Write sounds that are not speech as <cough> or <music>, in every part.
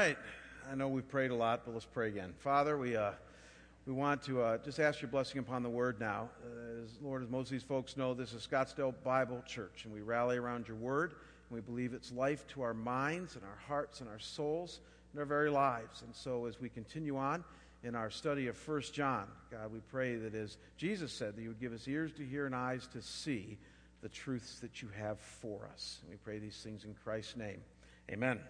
right. I know we've prayed a lot, but let's pray again. Father, we, uh, we want to uh, just ask your blessing upon the word now. Uh, as, Lord, as most of these folks know, this is Scottsdale Bible Church, and we rally around your word, and we believe it's life to our minds and our hearts and our souls and our very lives. And so as we continue on in our study of 1 John, God, we pray that as Jesus said, that you would give us ears to hear and eyes to see the truths that you have for us. And we pray these things in Christ's name. Amen.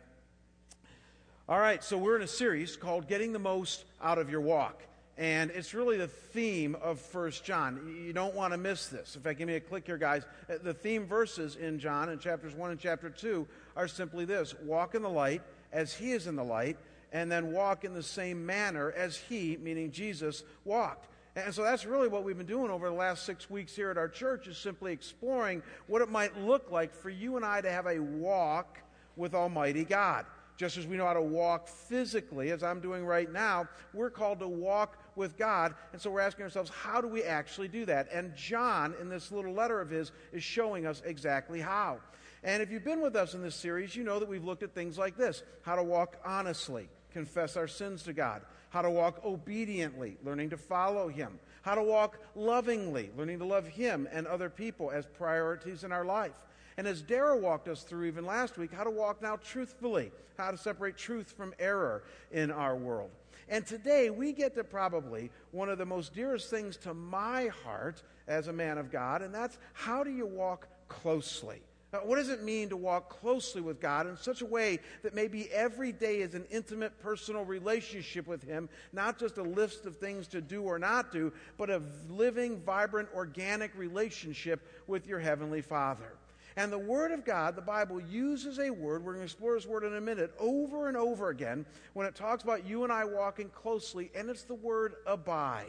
All right, so we're in a series called Getting the Most Out of Your Walk. And it's really the theme of First John. You don't want to miss this. In fact, give me a click here, guys. Uh, the theme verses in John, in chapters 1 and chapter 2, are simply this walk in the light as he is in the light, and then walk in the same manner as he, meaning Jesus, walked. And so that's really what we've been doing over the last six weeks here at our church, is simply exploring what it might look like for you and I to have a walk with Almighty God. Just as we know how to walk physically, as I'm doing right now, we're called to walk with God. And so we're asking ourselves, how do we actually do that? And John, in this little letter of his, is showing us exactly how. And if you've been with us in this series, you know that we've looked at things like this how to walk honestly, confess our sins to God, how to walk obediently, learning to follow Him, how to walk lovingly, learning to love Him and other people as priorities in our life and as Dara walked us through even last week, how to walk now truthfully, how to separate truth from error in our world. And today we get to probably one of the most dearest things to my heart as a man of God, and that's how do you walk closely? What does it mean to walk closely with God in such a way that maybe every day is an intimate personal relationship with Him, not just a list of things to do or not do, but a living, vibrant, organic relationship with your Heavenly Father? And the Word of God, the Bible, uses a word, we're going to explore this word in a minute, over and over again when it talks about you and I walking closely, and it's the word abide.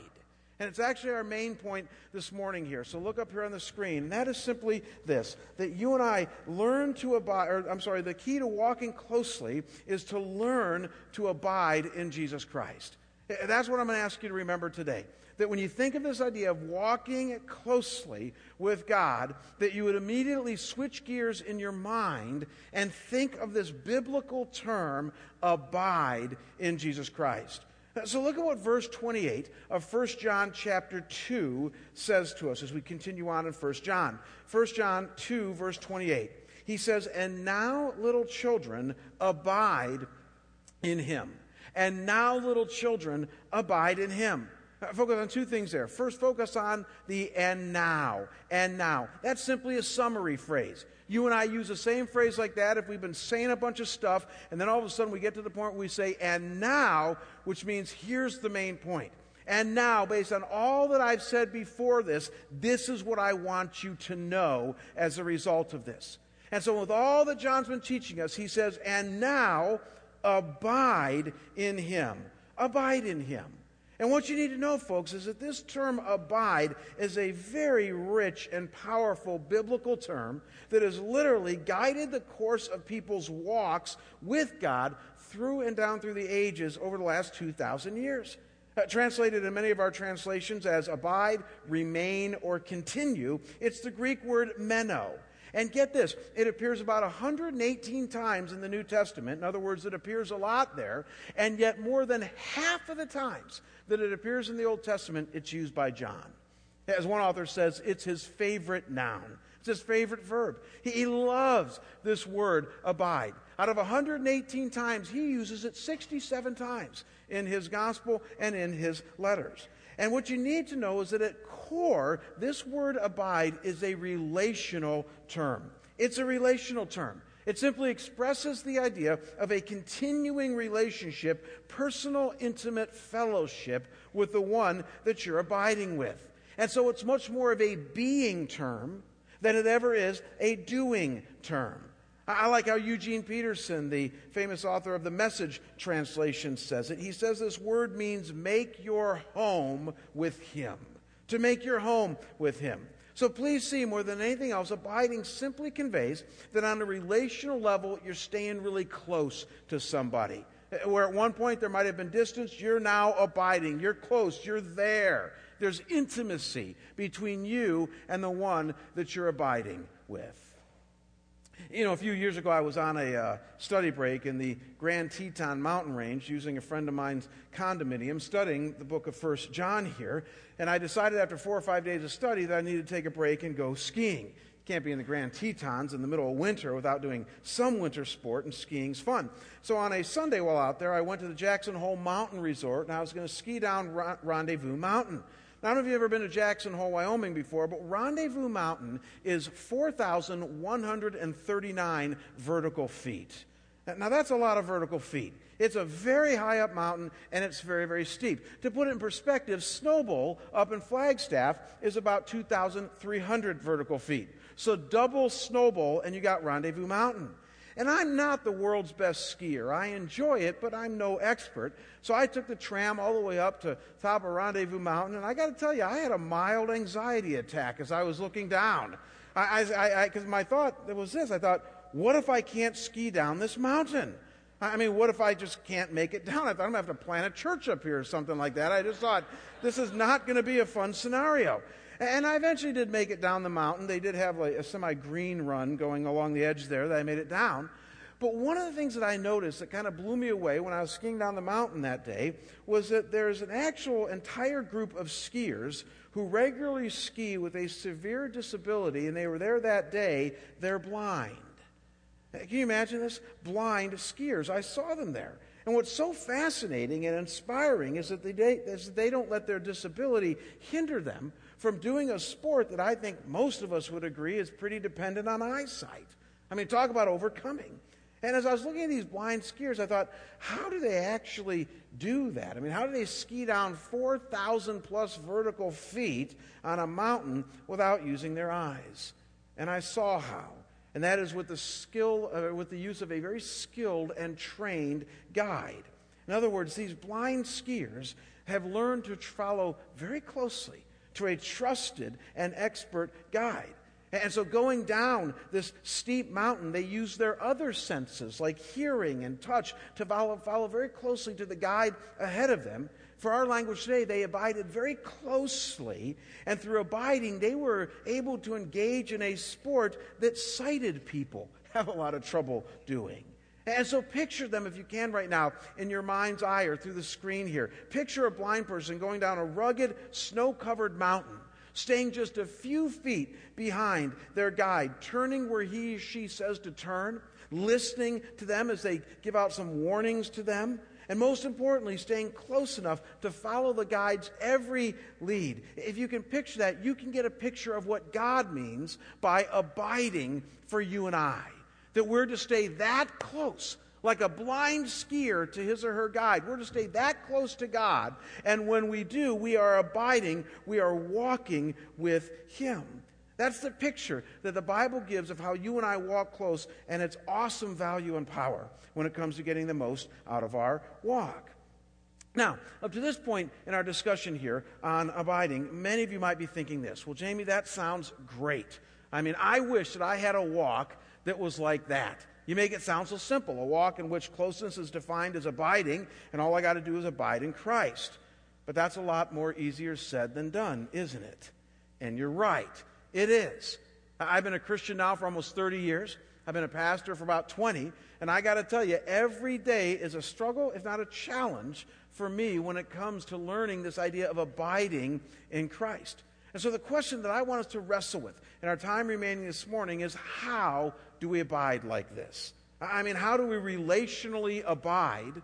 And it's actually our main point this morning here. So look up here on the screen. And that is simply this that you and I learn to abide, or I'm sorry, the key to walking closely is to learn to abide in Jesus Christ. That's what I'm going to ask you to remember today that when you think of this idea of walking closely with God, that you would immediately switch gears in your mind and think of this biblical term, abide in Jesus Christ. So look at what verse 28 of 1 John chapter 2 says to us as we continue on in 1 John. 1 John 2 verse 28. He says, "And now little children abide in him. And now little children abide in him." Uh, focus on two things there. First, focus on the and now. And now. That's simply a summary phrase. You and I use the same phrase like that if we've been saying a bunch of stuff, and then all of a sudden we get to the point where we say, and now, which means here's the main point. And now, based on all that I've said before this, this is what I want you to know as a result of this. And so, with all that John's been teaching us, he says, and now abide in him. Abide in him. And what you need to know, folks, is that this term abide is a very rich and powerful biblical term that has literally guided the course of people's walks with God through and down through the ages over the last 2,000 years. Uh, translated in many of our translations as abide, remain, or continue, it's the Greek word meno. And get this, it appears about 118 times in the New Testament. In other words, it appears a lot there. And yet, more than half of the times that it appears in the Old Testament, it's used by John. As one author says, it's his favorite noun. It's his favorite verb. He loves this word, abide. Out of 118 times, he uses it 67 times in his gospel and in his letters. And what you need to know is that at core, this word abide is a relational term. It's a relational term. It simply expresses the idea of a continuing relationship, personal, intimate fellowship with the one that you're abiding with. And so it's much more of a being term than it ever is a doing term. I like how Eugene Peterson, the famous author of the Message translation, says it. He says this word means make your home with Him. To make your home with Him. So please see, more than anything else, abiding simply conveys that on a relational level, you're staying really close to somebody. Where at one point there might have been distance, you're now abiding. You're close. You're there. There's intimacy between you and the one that you're abiding with. You know, a few years ago, I was on a uh, study break in the Grand Teton mountain range using a friend of mine's condominium, studying the book of First John here. And I decided after four or five days of study that I needed to take a break and go skiing. You can't be in the Grand Tetons in the middle of winter without doing some winter sport, and skiing's fun. So on a Sunday while out there, I went to the Jackson Hole Mountain Resort, and I was going to ski down Rendezvous Mountain. I don't know if you've ever been to Jackson Hole, Wyoming before, but Rendezvous Mountain is 4,139 vertical feet. Now, that's a lot of vertical feet. It's a very high up mountain and it's very, very steep. To put it in perspective, Snowbowl up in Flagstaff is about 2,300 vertical feet. So double Snowbowl and you got Rendezvous Mountain. And I'm not the world's best skier. I enjoy it, but I'm no expert. So I took the tram all the way up to top of Rendezvous Mountain, and I got to tell you, I had a mild anxiety attack as I was looking down. I, because my thought was this: I thought, what if I can't ski down this mountain? I mean, what if I just can't make it down? I thought I'm going to have to plant a church up here or something like that. I just thought this is not going to be a fun scenario. And I eventually did make it down the mountain. They did have like a semi green run going along the edge there that I made it down. But one of the things that I noticed that kind of blew me away when I was skiing down the mountain that day was that there's an actual entire group of skiers who regularly ski with a severe disability, and they were there that day. They're blind. Can you imagine this? Blind skiers. I saw them there. And what's so fascinating and inspiring is that they, is that they don't let their disability hinder them from doing a sport that I think most of us would agree is pretty dependent on eyesight. I mean, talk about overcoming. And as I was looking at these blind skiers, I thought, how do they actually do that? I mean, how do they ski down 4,000 plus vertical feet on a mountain without using their eyes? And I saw how. And that is with the skill, uh, with the use of a very skilled and trained guide. In other words, these blind skiers have learned to follow very closely to a trusted and expert guide. And so, going down this steep mountain, they use their other senses, like hearing and touch, to follow, follow, very closely to the guide ahead of them. For our language today, they abided very closely, and through abiding, they were able to engage in a sport that sighted people <laughs> have a lot of trouble doing. And so picture them, if you can, right now, in your mind's eye or through the screen here. Picture a blind person going down a rugged, snow covered mountain, staying just a few feet behind their guide, turning where he or she says to turn, listening to them as they give out some warnings to them, and most importantly, staying close enough to follow the guide's every lead. If you can picture that, you can get a picture of what God means by abiding for you and I that we're to stay that close, like a blind skier to his or her guide. We're to stay that close to God. And when we do, we are abiding, we are walking with Him. That's the picture that the Bible gives of how you and I walk close and its awesome value and power when it comes to getting the most out of our walk. Now, up to this point in our discussion here on abiding, many of you might be thinking this Well, Jamie, that sounds great. I mean, I wish that I had a walk that was like that. You make it sound so simple a walk in which closeness is defined as abiding, and all I got to do is abide in Christ. But that's a lot more easier said than done, isn't it? And you're right, it is. I've been a Christian now for almost 30 years. I've been a pastor for about 20, and I got to tell you, every day is a struggle, if not a challenge, for me when it comes to learning this idea of abiding in Christ. And so, the question that I want us to wrestle with in our time remaining this morning is how do we abide like this? I mean, how do we relationally abide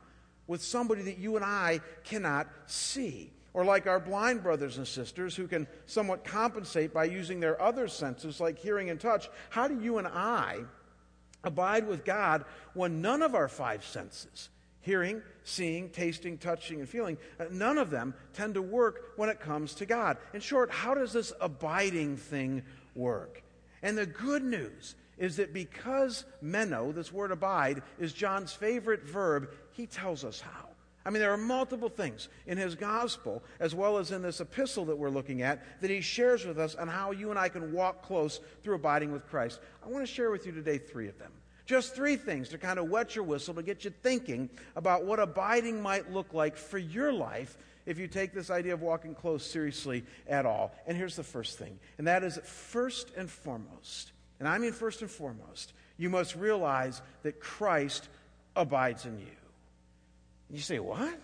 with somebody that you and I cannot see? Or like our blind brothers and sisters who can somewhat compensate by using their other senses, like hearing and touch. How do you and I abide with God when none of our five senses, hearing, seeing, tasting, touching, and feeling, uh, none of them tend to work when it comes to God? In short, how does this abiding thing work? And the good news is that because meno, this word abide, is John's favorite verb, he tells us how. I mean, there are multiple things in his gospel, as well as in this epistle that we're looking at, that he shares with us on how you and I can walk close through abiding with Christ. I want to share with you today three of them. Just three things to kind of wet your whistle, to get you thinking about what abiding might look like for your life if you take this idea of walking close seriously at all. And here's the first thing, and that is first and foremost, and I mean first and foremost, You must realize that Christ abides in you. You say, What?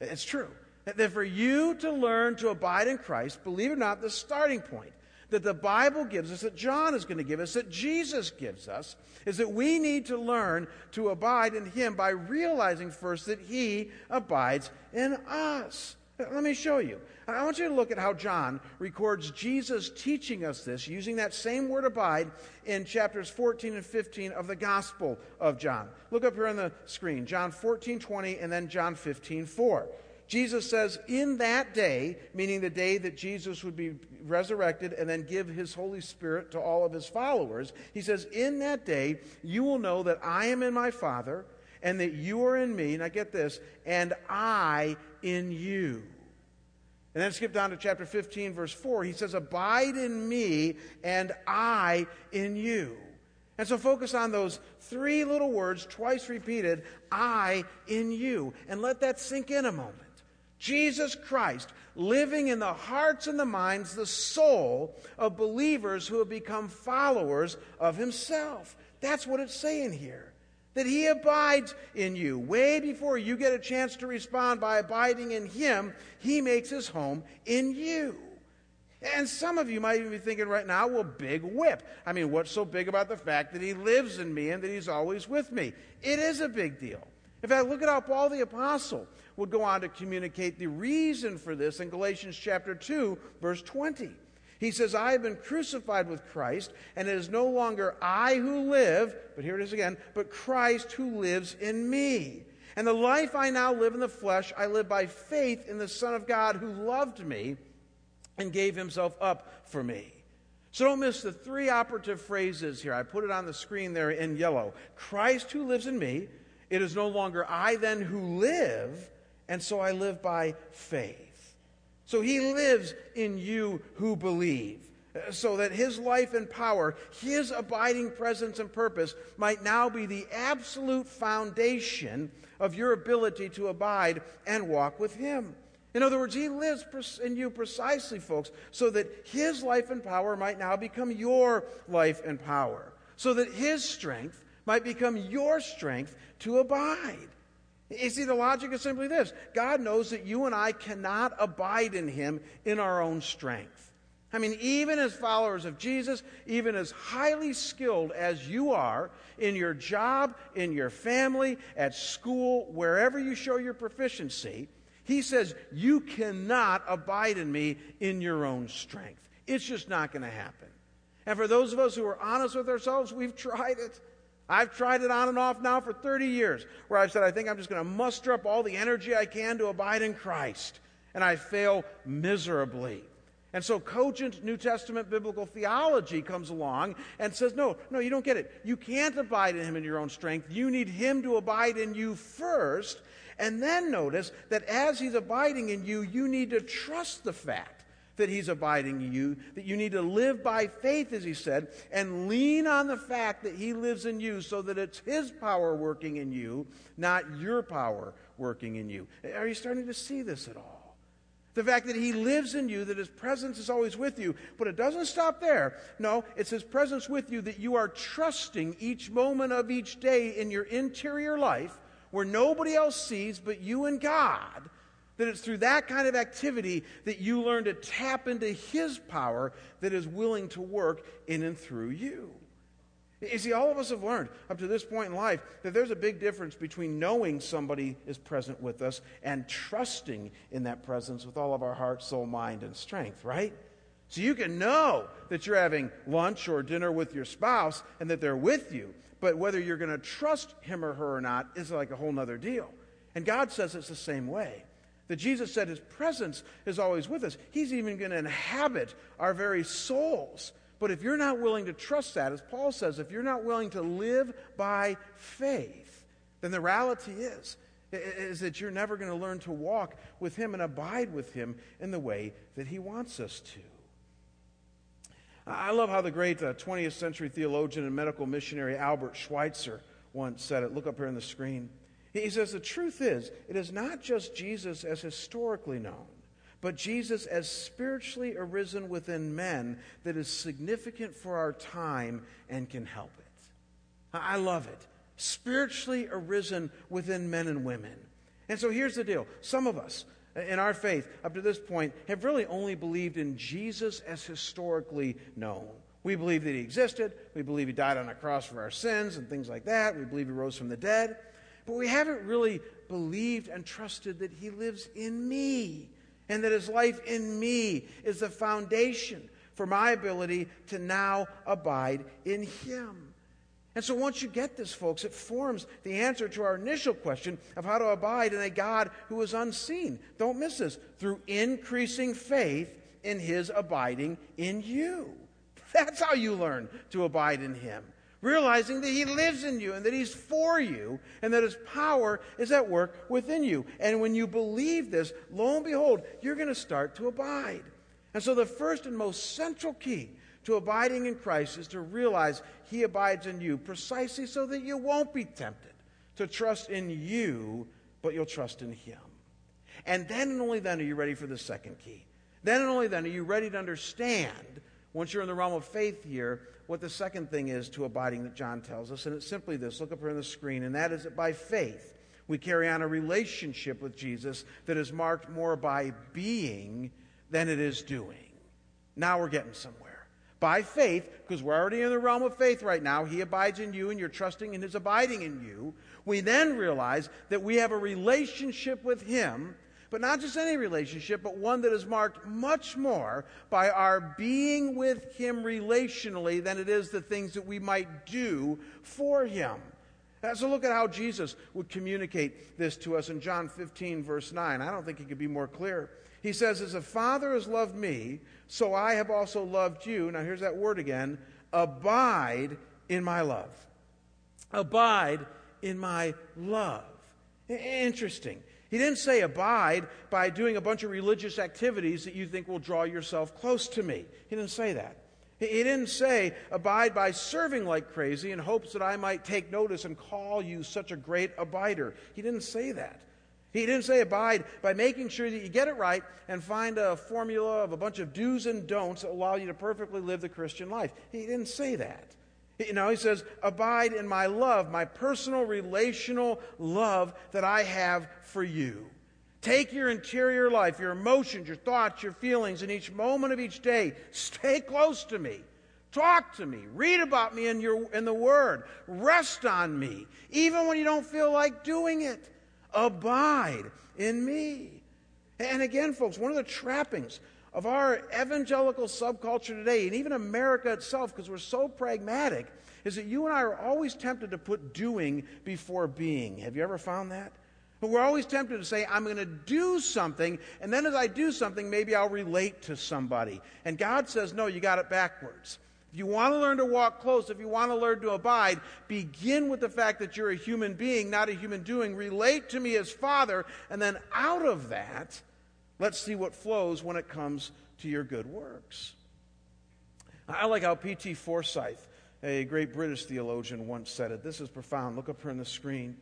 It's true. That for you to learn to abide in Christ, believe it or not, the starting point that the Bible gives us, that John is going to give us, that Jesus gives us, is that we need to learn to abide in Him by realizing first that He abides in us. Let me show you. I want you to look at how John records Jesus teaching us this using that same word abide in chapters 14 and 15 of the Gospel of John. Look up here on the screen John 14, 20, and then John 15, 4. Jesus says, In that day, meaning the day that Jesus would be resurrected and then give his Holy Spirit to all of his followers, he says, In that day, you will know that I am in my Father and that you are in me. Now get this, and I in you. And then skip down to chapter 15, verse 4. He says, Abide in me, and I in you. And so focus on those three little words, twice repeated, I in you. And let that sink in a moment. Jesus Christ living in the hearts and the minds, the soul of believers who have become followers of himself. That's what it's saying here that He abides in you. Way before you get a chance to respond by abiding in Him, He makes His home in you. And some of you might even be thinking right now, well, big whip. I mean, what's so big about the fact that He lives in me and that He's always with me? It is a big deal. In fact, look at how Paul the Apostle would go on to communicate the reason for this in Galatians chapter 2, verse 20. He says, I have been crucified with Christ, and it is no longer I who live, but here it is again, but Christ who lives in me. And the life I now live in the flesh, I live by faith in the Son of God who loved me and gave himself up for me. So don't miss the three operative phrases here. I put it on the screen there in yellow. Christ who lives in me. It is no longer I then who live, and so I live by faith. So he lives in you who believe, uh, so that his life and power, his abiding presence and purpose might now be the absolute foundation of your ability to abide and walk with him. In other words, he lives in you precisely, folks, so that his life and power might now become your life and power, so that his strength might become your strength to abide. You see, the logic is simply this God knows that you and I cannot abide in Him in our own strength. I mean, even as followers of Jesus, even as highly skilled as you are in your job, in your family, at school, wherever you show your proficiency, He says, You cannot abide in me in your own strength. It's just not going to happen. And for those of us who are honest with ourselves, we've tried it. I've tried it on and off now for 30 years, where I've said, I think I'm just going to muster up all the energy I can to abide in Christ. And I fail miserably. And so, cogent New Testament biblical theology comes along and says, No, no, you don't get it. You can't abide in Him in your own strength. You need Him to abide in you first. And then notice that as He's abiding in you, you need to trust the fact that He's abiding in you, that you need to live by faith, as He said, and lean on the fact that He lives in you so that it's His power working in you, not your power working in you. Are you starting to see this at all? The fact that He lives in you, that His presence is always with you. But it doesn't stop there. No, it's His presence with you that you are trusting each moment of each day in your interior life where nobody else sees but you and God that it's through that kind of activity that you learn to tap into His power that is willing to work in and through you. You see, all of us have learned up to this point in life that there's a big difference between knowing somebody is present with us and trusting in that presence with all of our heart, soul, mind, and strength, right? So you can know that you're having lunch or dinner with your spouse and that they're with you, but whether you're going to trust him or her or not is like a whole other deal. And God says it's the same way. That Jesus said his presence is always with us. He's even going to inhabit our very souls. But if you're not willing to trust that, as Paul says, if you're not willing to live by faith, then the reality is is that you're never going to learn to walk with him and abide with him in the way that he wants us to. I love how the great uh, 20th century theologian and medical missionary Albert Schweitzer once said it. Look up here on the screen. He says the truth is, it is not just Jesus as historically known, but Jesus as spiritually arisen within men that is significant for our time and can help it. I love it. Spiritually arisen within men and women. And so here's the deal some of us, uh, in our faith, up to this point, have really only believed in Jesus as historically known. We believe that he existed. We believe he died on a cross for our sins and things like that. We believe he rose from the dead. But we haven't really believed and trusted that he lives in me and that his life in me is the foundation for my ability to now abide in him. And so once you get this, folks, it forms the answer to our initial question of how to abide in a God who is unseen. Don't miss this through increasing faith in his abiding in you. <laughs> That's how you learn to abide in him. Realizing that he lives in you and that he's for you and that his power is at work within you. And when you believe this, lo and behold, you're going to start to abide. And so the first and most central key to abiding in Christ is to realize He abides in you precisely so that you won't be tempted to trust in you, but you'll trust in Him. And then and only then are you ready for the second key. Then and only then are you ready to understand, once you're in the realm of faith here, what the second thing is to abiding that John tells us. And it's simply this look up here on the screen, and that is that by faith, we carry on a relationship with Jesus that is marked more by being than it is doing. Now we're getting somewhere by faith, because we're already in the realm of faith right now, He abides in you and you're trusting in His abiding in you. We then realize that we have a relationship with Him, but not just any relationship, but one that is marked much more by our being with Him relationally than it is the things that we might do for Him. So look at how Jesus would communicate this to us in John 15, verse 9. I don't think he could be more clear. He says, As the Father has loved me, so I have also loved you. Now here's that word again abide in my love. Abide in my love. Interesting. He didn't say abide by doing a bunch of religious activities that you think will draw yourself close to me. He didn't say that. He didn't say abide by serving like crazy in hopes that I might take notice and call you such a great abider. He didn't say that. He didn't say abide by making sure that you get it right and find a formula of a bunch of do's and don'ts that allow you to perfectly live the Christian life. He didn't say that. You know, he says, abide in my love, my personal relational love that I have for you. Take your interior life, your emotions, your thoughts, your feelings, in each moment of each day. Stay close to me. Talk to me. Read about me in, your, in the Word. Rest on me, even when you don't feel like doing it. Abide in me. And again, folks, one of the trappings of our evangelical subculture today, and even America itself, because we're so pragmatic, is that you and I are always tempted to put doing before being. Have you ever found that? We're always tempted to say, I'm going to do something, and then as I do something, maybe I'll relate to somebody. And God says, no, you got it backwards. If you want to learn to walk close, if you want to learn to abide, begin with the fact that you're a human being, not a human doing. Relate to me as Father, and then out of that, let's see what flows when it comes to your good works. I like how P.T. Forsyth, a great British theologian, once said it. This is profound. Look up here on the screen.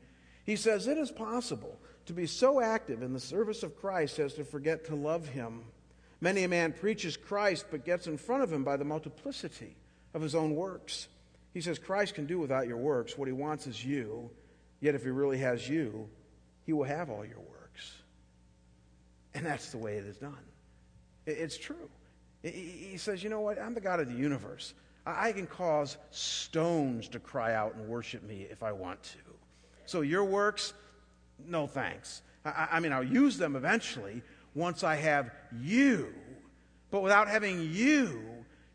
He says, It is possible to be so active in the service of Christ as to forget to love him Many a man preaches Christ but gets in front of him by the multiplicity of his own works. He says Christ can do without your works. What he wants is you. Yet if he really has you, he will have all your works. And that's the way it is done. It's true. He says, you know what? I'm the God of the universe. I can cause stones to cry out and worship me if I want to. So your works, no thanks. I mean, I'll use them eventually, once I have you. But without having you,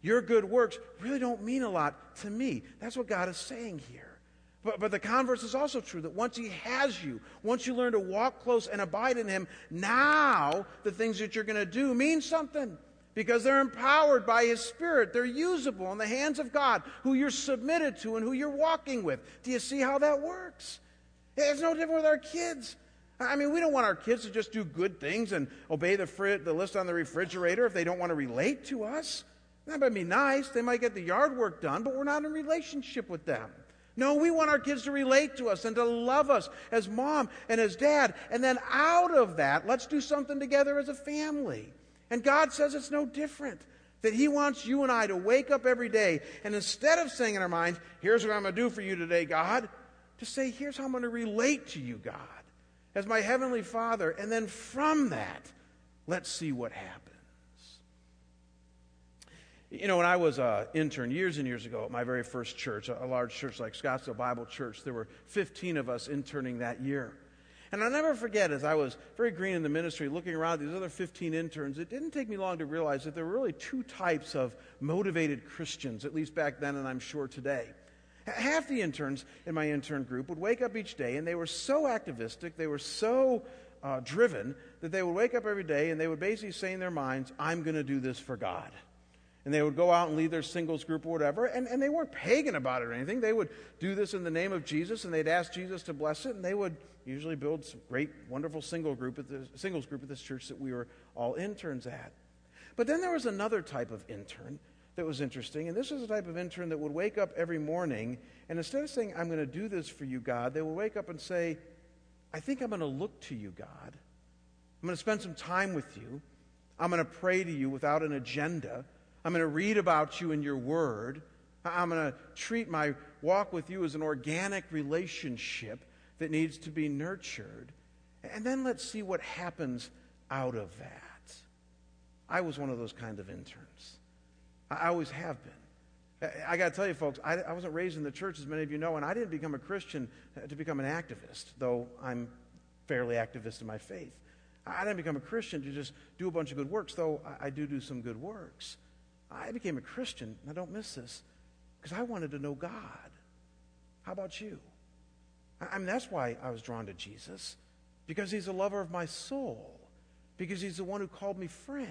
your good works really don't mean a lot to me. That's what God is saying here. But, but the converse is also true that once He has you, once you learn to walk close and abide in Him, now the things that you're going to do mean something because they're empowered by His Spirit. They're usable in the hands of God, who you're submitted to and who you're walking with. Do you see how that works? It's no different with our kids. I mean, we don't want our kids to just do good things and obey the, the list on the refrigerator if they don't want to relate to us. That might be nice. They might get the yard work done, but we're not in relationship with them. No, we want our kids to relate to us and to love us as mom and as dad. And then out of that, let's do something together as a family. And God says it's no different. That He wants you and I to wake up every day and instead of saying in our minds, here's what I'm going to do for you today, God, to say, here's how I'm going to relate to you, God, as my Heavenly Father. And then from that, let's see what happens. You know, when I was an intern years and years ago at my very first church, a large church like Scottsdale Bible Church, there were 15 of us interning that year. And I'll never forget, as I was very green in the ministry, looking around these other 15 interns, it didn't take me long to realize that there were really two types of motivated Christians, at least back then, and I'm sure today. Half the interns in my intern group would wake up each day, and they were so activistic, they were so uh, driven, that they would wake up every day and they would basically say in their minds, I'm going to do this for God and they would go out and lead their singles group or whatever, and, and they weren't pagan about it or anything. They would do this in the name of Jesus, and they'd ask Jesus to bless it, and they would usually build some great, wonderful single group at the, singles group at this church that we were all interns at. But then there was another type of intern that was interesting, and this was a type of intern that would wake up every morning, and instead of saying, I'm going to do this for you, God, they would wake up and say, I think I'm going to look to you, God. I'm going to spend some time with you. I'm going to pray to you without an agenda. I'm going to read about you in your word. I'm going to treat my walk with you as an organic relationship that needs to be nurtured. And then let's see what happens out of that. I was one of those kind of interns. I always have been. I got to tell you, folks, I, I, wasn't raised in the church, as many of you know, and I didn't become a Christian uh, to become an activist, though I'm fairly activist in my faith. I didn't become a Christian to just do a bunch of good works, though I, I do do some good works. I became a Christian, now don't miss this, because I wanted to know God. How about you? I mean, that's why I was drawn to Jesus, because he's the lover of my soul, because he's the one who called me friend,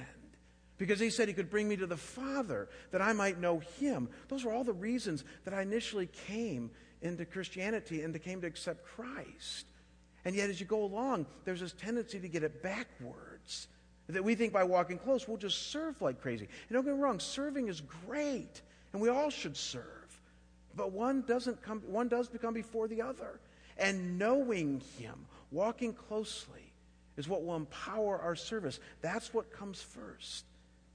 because he said he could bring me to the Father that I might know him. Those were all the reasons that I initially came into Christianity and came to accept Christ. And yet, as you go along, there's this tendency to get it backwards. That we think by walking close, we'll just serve like crazy. And don't get me wrong, serving is great, and we all should serve. But one doesn't come, one does become before the other. And knowing Him, walking closely, is what will empower our service. That's what comes first.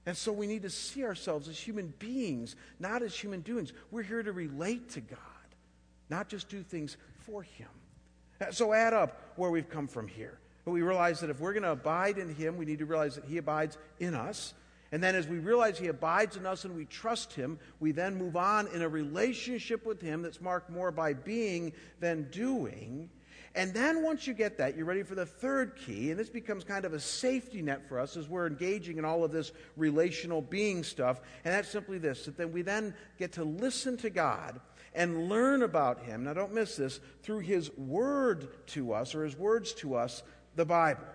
And so we need to see ourselves as human beings, not as human doings. We're here to relate to God, not just do things for Him. So add up where we've come from here. But we realize that if we're going to abide in Him, we need to realize that He abides in us. And then as we realize He abides in us and we trust Him, we then move on in a relationship with Him that's marked more by being than doing. And then once you get that, you're ready for the third key, and this becomes kind of a safety net for us as we're engaging in all of this relational being stuff. And that's simply this that then we then get to listen to God and learn about Him. Now, don't miss this through His word to us or His words to us the Bible.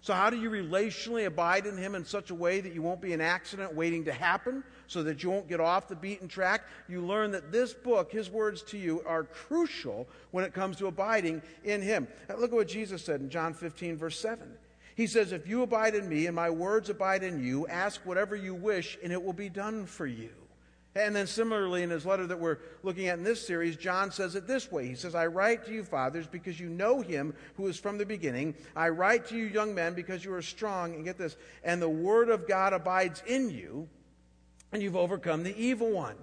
So, how do you relationally abide in Him in such a way that you won't be an accident waiting to happen, so that you won't get off the beaten track? You learn that this book, His words to you, are crucial when it comes to abiding in Him. Now, look at what Jesus said in John 15, verse 7. He says, If you abide in me and my words abide in you, ask whatever you wish, and it will be done for you. And then, similarly, in his letter that we're looking at in this series, John says it this way He says, I write to you, fathers, because you know him who is from the beginning. I write to you, young men, because you are strong. And get this, and the word of God abides in you, and you've overcome the evil one.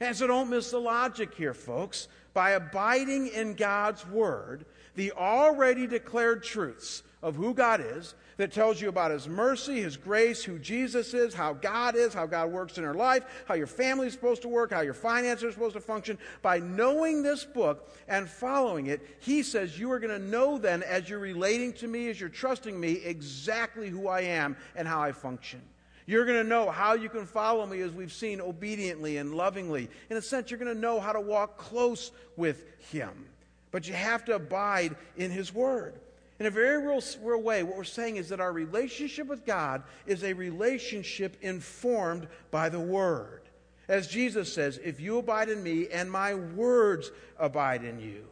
And so don't miss the logic here, folks. By abiding in God's word, the already declared truths of who God is, that tells you about His mercy, His grace, who Jesus is, how God is, how God works in our life, how your family is supposed to work, how your finances are supposed to function. By knowing this book and following it, He says you are going to know then, as you're relating to me, as you're trusting me, exactly who I am and how I function. You're going to know how you can follow me, as we've seen, obediently and lovingly. In a sense, you're going to know how to walk close with Him. But you have to abide in His Word. In a very real, real way, what we're saying is that our relationship with God is a relationship informed by the Word. As Jesus says, if you abide in me and my words abide in you.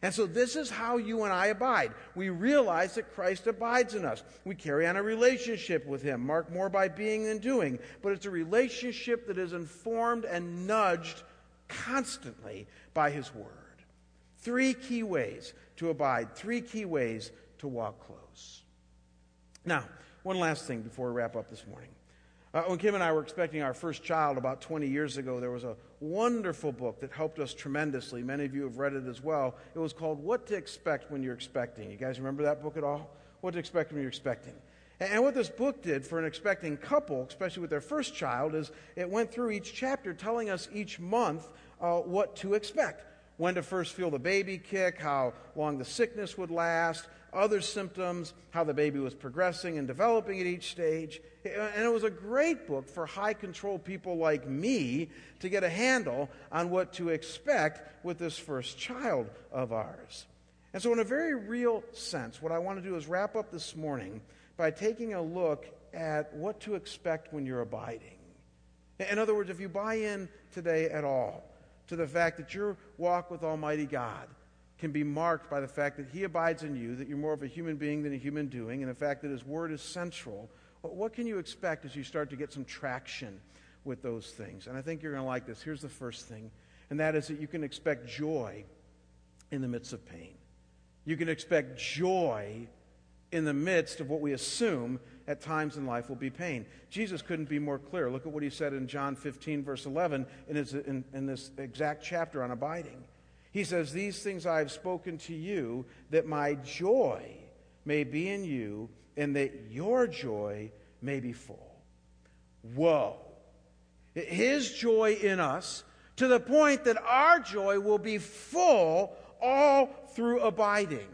And so this is how you and I abide. We realize that Christ abides in us. We carry on a relationship with him, marked more by being than doing, but it's a relationship that is informed and nudged constantly by his word. Three key ways to abide, three key ways to walk close. Now, one last thing before we wrap up this morning. Uh, when Kim and I were expecting our first child about 20 years ago, there was a wonderful book that helped us tremendously. Many of you have read it as well. It was called What to Expect When You're Expecting. You guys remember that book at all? What to Expect When You're Expecting. And what this book did for an expecting couple, especially with their first child, is it went through each chapter telling us each month uh, what to expect. When to first feel the baby kick, how long the sickness would last, other symptoms, how the baby was progressing and developing at each stage. And it was a great book for high control people like me to get a handle on what to expect with this first child of ours. And so, in a very real sense, what I want to do is wrap up this morning by taking a look at what to expect when you're abiding. In other words, if you buy in today at all to the fact that your walk with Almighty God can be marked by the fact that He abides in you, that you're more of a human being than a human doing, and the fact that His Word is central. What can you expect as you start to get some traction with those things? And I think you're going to like this. Here's the first thing, and that is that you can expect joy in the midst of pain. You can expect joy in the midst of what we assume at times in life will be pain. Jesus couldn't be more clear. Look at what he said in John 15, verse 11, in, his, in, in this exact chapter on abiding. He says, These things I have spoken to you, that my joy may be in you, and that your joy may be full. Whoa. His joy in us, to the point that our joy will be full all through abiding.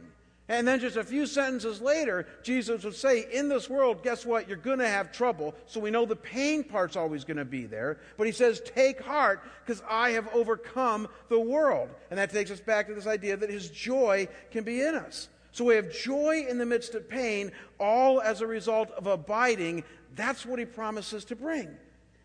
And then just a few sentences later, Jesus would say, In this world, guess what? You're going to have trouble. So we know the pain part's always going to be there. But he says, Take heart, because I have overcome the world. And that takes us back to this idea that his joy can be in us. So we have joy in the midst of pain, all as a result of abiding. That's what he promises to bring.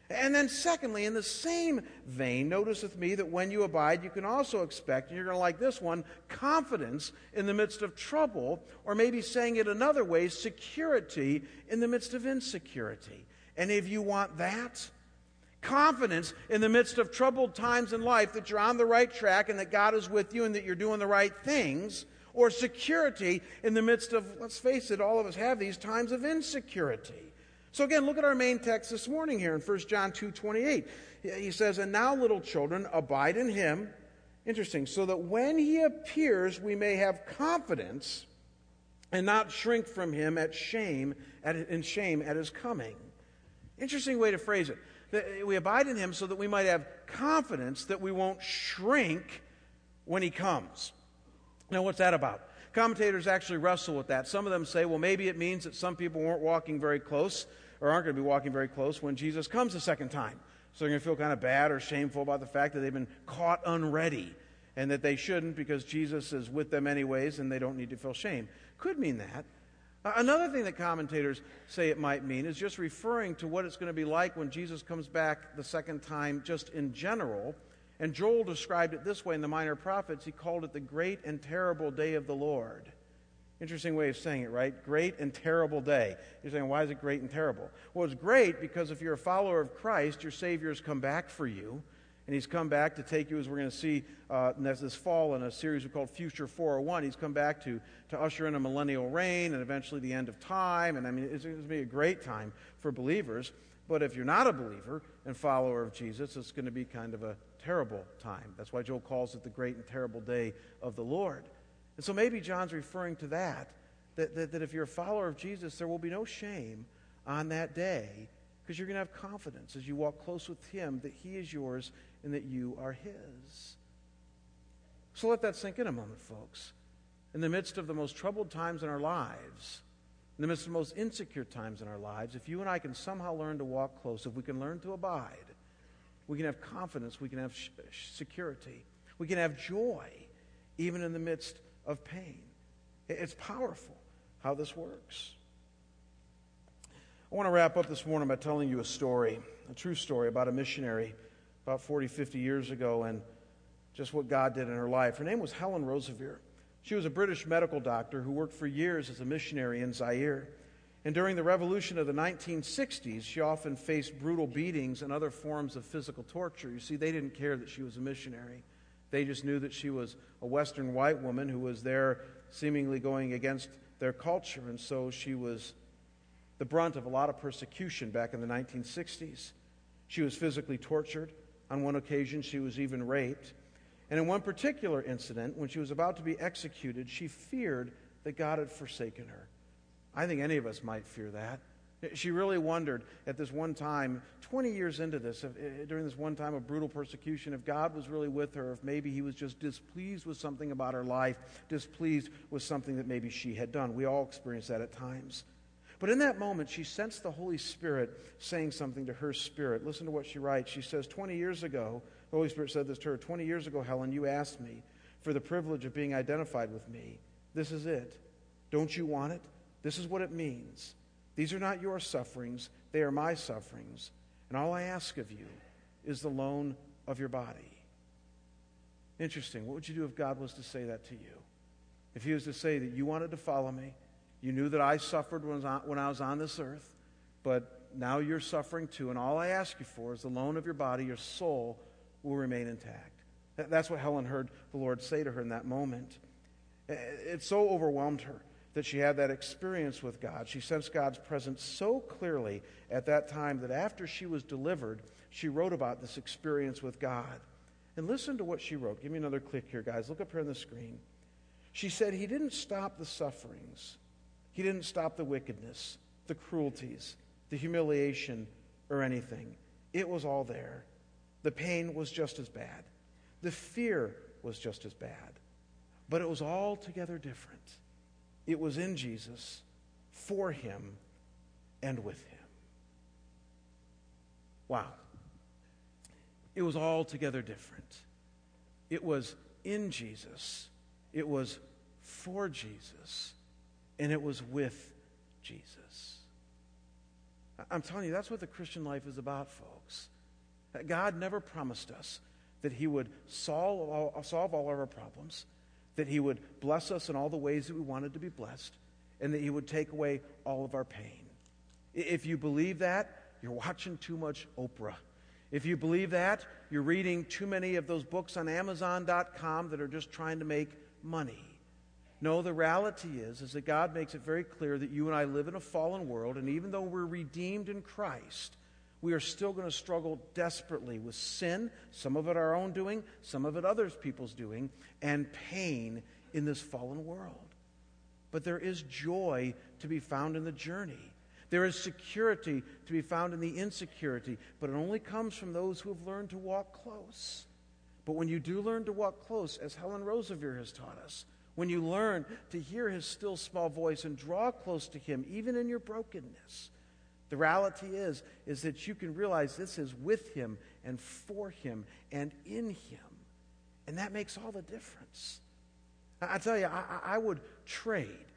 And then, secondly, in the same vein, notice with me that when you abide, you can also expect, and you're going to like this one, confidence in the midst of trouble, or maybe saying it another way, security in the midst of insecurity. And if you want that? Confidence in the midst of troubled times in life that you're on the right track and that God is with you and that you're doing the right things, or security in the midst of, let's face it, all of us have these times of insecurity. So again, look at our main text this morning here in 1 John 2 28. He says, And now, little children, abide in him. Interesting. So that when he appears, we may have confidence and not shrink from him at shame, at, in shame at his coming. Interesting way to phrase it. That eh, we abide in him so that we might have confidence that we won't shrink when he comes. Now, what's that about? Commentators actually wrestle with that. Some of them say, well, maybe it means that some people weren't walking very close or aren't going to be walking very close when Jesus comes the second time. So they're going to feel kind of bad or shameful about the fact that they've been caught unready and that they shouldn't because Jesus is with them anyways and they don't need to feel shame. Could mean that. Another thing that commentators say it might mean is just referring to what it's going to be like when Jesus comes back the second time, just in general. And Joel described it this way in the Minor Prophets. He called it the great and terrible day of the Lord. Interesting way of saying it, right? Great and terrible day. You're saying, why is it great and terrible? Well, it's great because if you're a follower of Christ, your Savior has come back for you. And he's come back to take you, as we're going to see uh, this fall in a series we called Future 401. He's come back to, to usher in a millennial reign and eventually the end of time. And I mean, it's going to be a great time for believers. But if you're not a believer and follower of Jesus, it's going to be kind of a terrible time. That's why Joel calls it the great and terrible day of the Lord. And so maybe John's referring to that, that, that, that if you're a follower of Jesus, there will be no shame on that day because you're going to have confidence as you walk close with Him that He is yours and that you are His. So let that sink in a moment, folks. In the midst of the most troubled times in our lives, in the midst of the most insecure times in our lives, if you and I can somehow learn to walk close, if we can learn to abide, we can have confidence, we can have security, we can have joy, even in the midst of pain. It's powerful how this works. I want to wrap up this morning by telling you a story, a true story about a missionary about 40, 50 years ago and just what God did in her life. Her name was Helen Roseveare. She was a British medical doctor who worked for years as a missionary in Zaire. And during the revolution of the 1960s, she often faced brutal beatings and other forms of physical torture. You see, they didn't care that she was a missionary. They just knew that she was a Western white woman who was there seemingly going against their culture. And so she was the brunt of a lot of persecution back in the 1960s. She was physically tortured. On one occasion, she was even raped. And in one particular incident, when she was about to be executed, she feared that God had forsaken her. I think any of us might fear that. She really wondered at this one time, 20 years into this, if, eh, during this one time of brutal persecution, if God was really with her, if maybe he was just displeased with something about her life, displeased with something that maybe she had done. We all experience that at times. But in that moment, she sensed the Holy Spirit saying something to her spirit. Listen to what she writes. She says, 20 years ago, the Holy Spirit said this to her 20 years ago, Helen, you asked me for the privilege of being identified with me. This is it. Don't you want it? This is what it means. These are not your sufferings, they are my sufferings. And all I ask of you is the loan of your body. Interesting. What would you do if God was to say that to you? If He was to say that you wanted to follow me, you knew that I suffered when I was on this earth, but now you're suffering too, and all I ask you for is the loan of your body, your soul will remain intact. That's what Helen heard the Lord say to her in that moment. It so overwhelmed her that she had that experience with God. She sensed God's presence so clearly at that time that after she was delivered, she wrote about this experience with God. And listen to what she wrote. Give me another click here, guys. Look up here on the screen. She said, He didn't stop the sufferings, He didn't stop the wickedness, the cruelties, the humiliation, or anything. It was all there. The pain was just as bad, the fear was just as bad, but it was altogether different. It was in Jesus, for him, and with him. Wow. It was altogether different. It was in Jesus, it was for Jesus, and it was with Jesus. I'm telling you, that's what the Christian life is about, folks. God never promised us that He would solve all, solve all of our problems, that He would bless us in all the ways that we wanted to be blessed, and that He would take away all of our pain. If you believe that, you're watching too much Oprah. If you believe that, you're reading too many of those books on Amazon.com that are just trying to make money. No, the reality is, is that God makes it very clear that you and I live in a fallen world, and even though we're redeemed in Christ, we are still going to struggle desperately with sin, some of it our own doing, some of it other people's doing, and pain in this fallen world. But there is joy to be found in the journey. There is security to be found in the insecurity, but it only comes from those who have learned to walk close. But when you do learn to walk close, as Helen Roseveare has taught us, when you learn to hear his still small voice and draw close to him, even in your brokenness, the reality is, is that you can realize this is with him and for him and in him. And that makes all the difference. I, tell you, I, I would trade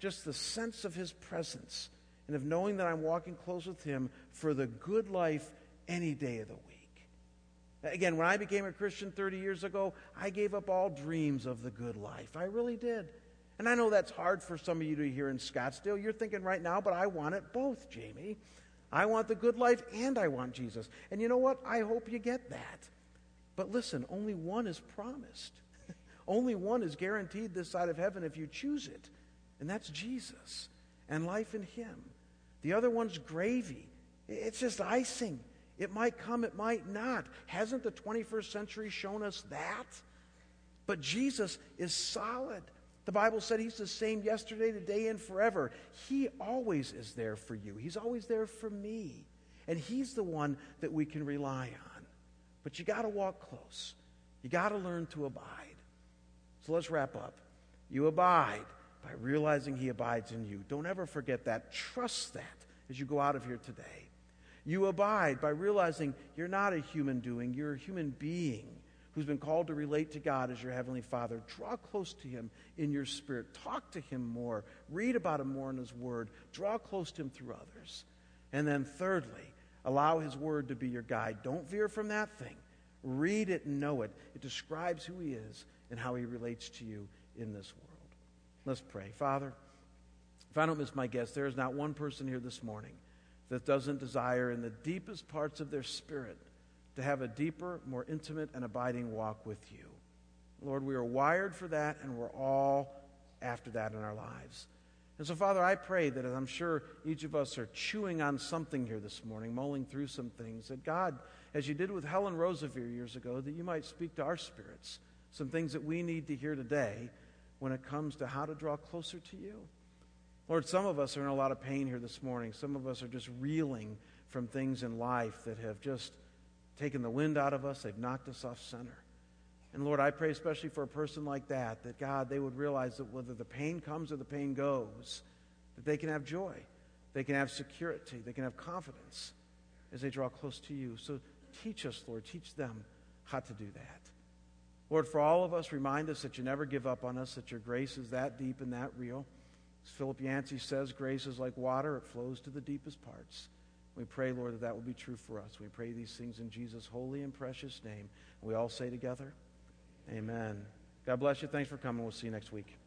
just the sense of his presence and of knowing that I'm walking close with him for the good life any day of the week. Again, when I became a Christian 30 years ago, I gave up all dreams of the good life. I really did. And I know that's hard for some of you to hear in Scottsdale. You're thinking right now, but I want it both, Jamie. I want the good life and I want Jesus. And you know what? I hope you get that. But listen, only one is promised. <laughs> only one is guaranteed this side of heaven if you choose it. And that's Jesus and life in Him. The other one's gravy. It's just icing. It might come, it might not. Hasn't the 21st century shown us that? But Jesus is solid. The Bible said He's the same yesterday, today, and forever. He always is there for you, He's always there for me. And He's the one that we can rely on. But you got to walk close, you got to learn to abide. So let's wrap up. You abide by realizing He abides in you. Don't ever forget that. Trust that as you go out of here today. You abide by realizing you're not a human doing, you're a human being who's been called to relate to God as your Heavenly Father. Draw close to Him in your spirit. Talk to Him more. Read about Him more in His Word. Draw close to Him through others. And then, thirdly, allow His Word to be your guide. Don't veer from that thing. Read it and know it. It describes who He is and how He relates to you in this world. Let's pray. Father, if I don't miss my guess, there is not one person here this morning that doesn't desire in the deepest parts of their spirit to have a deeper, more intimate, and abiding walk with you. Lord, we are wired for that, and we're all after that in our lives. And so, Father, I pray that as I'm sure each of us are chewing on something here this morning, mulling through some things, that God, as you did with Helen Roseveare years ago, that you might speak to our spirits some things that we need to hear today when it comes to how to draw closer to you. Lord, some of us are in a lot of pain here this morning. Some of us are just reeling from things in life that have just taken the wind out of us, they've knocked us off center. And Lord, I pray especially for a person like that, that God, they would realize that whether the pain comes or the pain goes, that they can have joy, they can have security, they can have confidence as they draw close to you. So teach us, Lord, teach them how to do that. Lord, for all of us, remind us that you never give up on us, that your grace is that deep and that real. As Philip Yancey says, grace is like water, it flows to the deepest parts. We pray, Lord, that that will be true for us. We pray these things in Jesus' holy and precious name. We all say together, Amen. God bless you. Thanks for coming. We'll see you next week.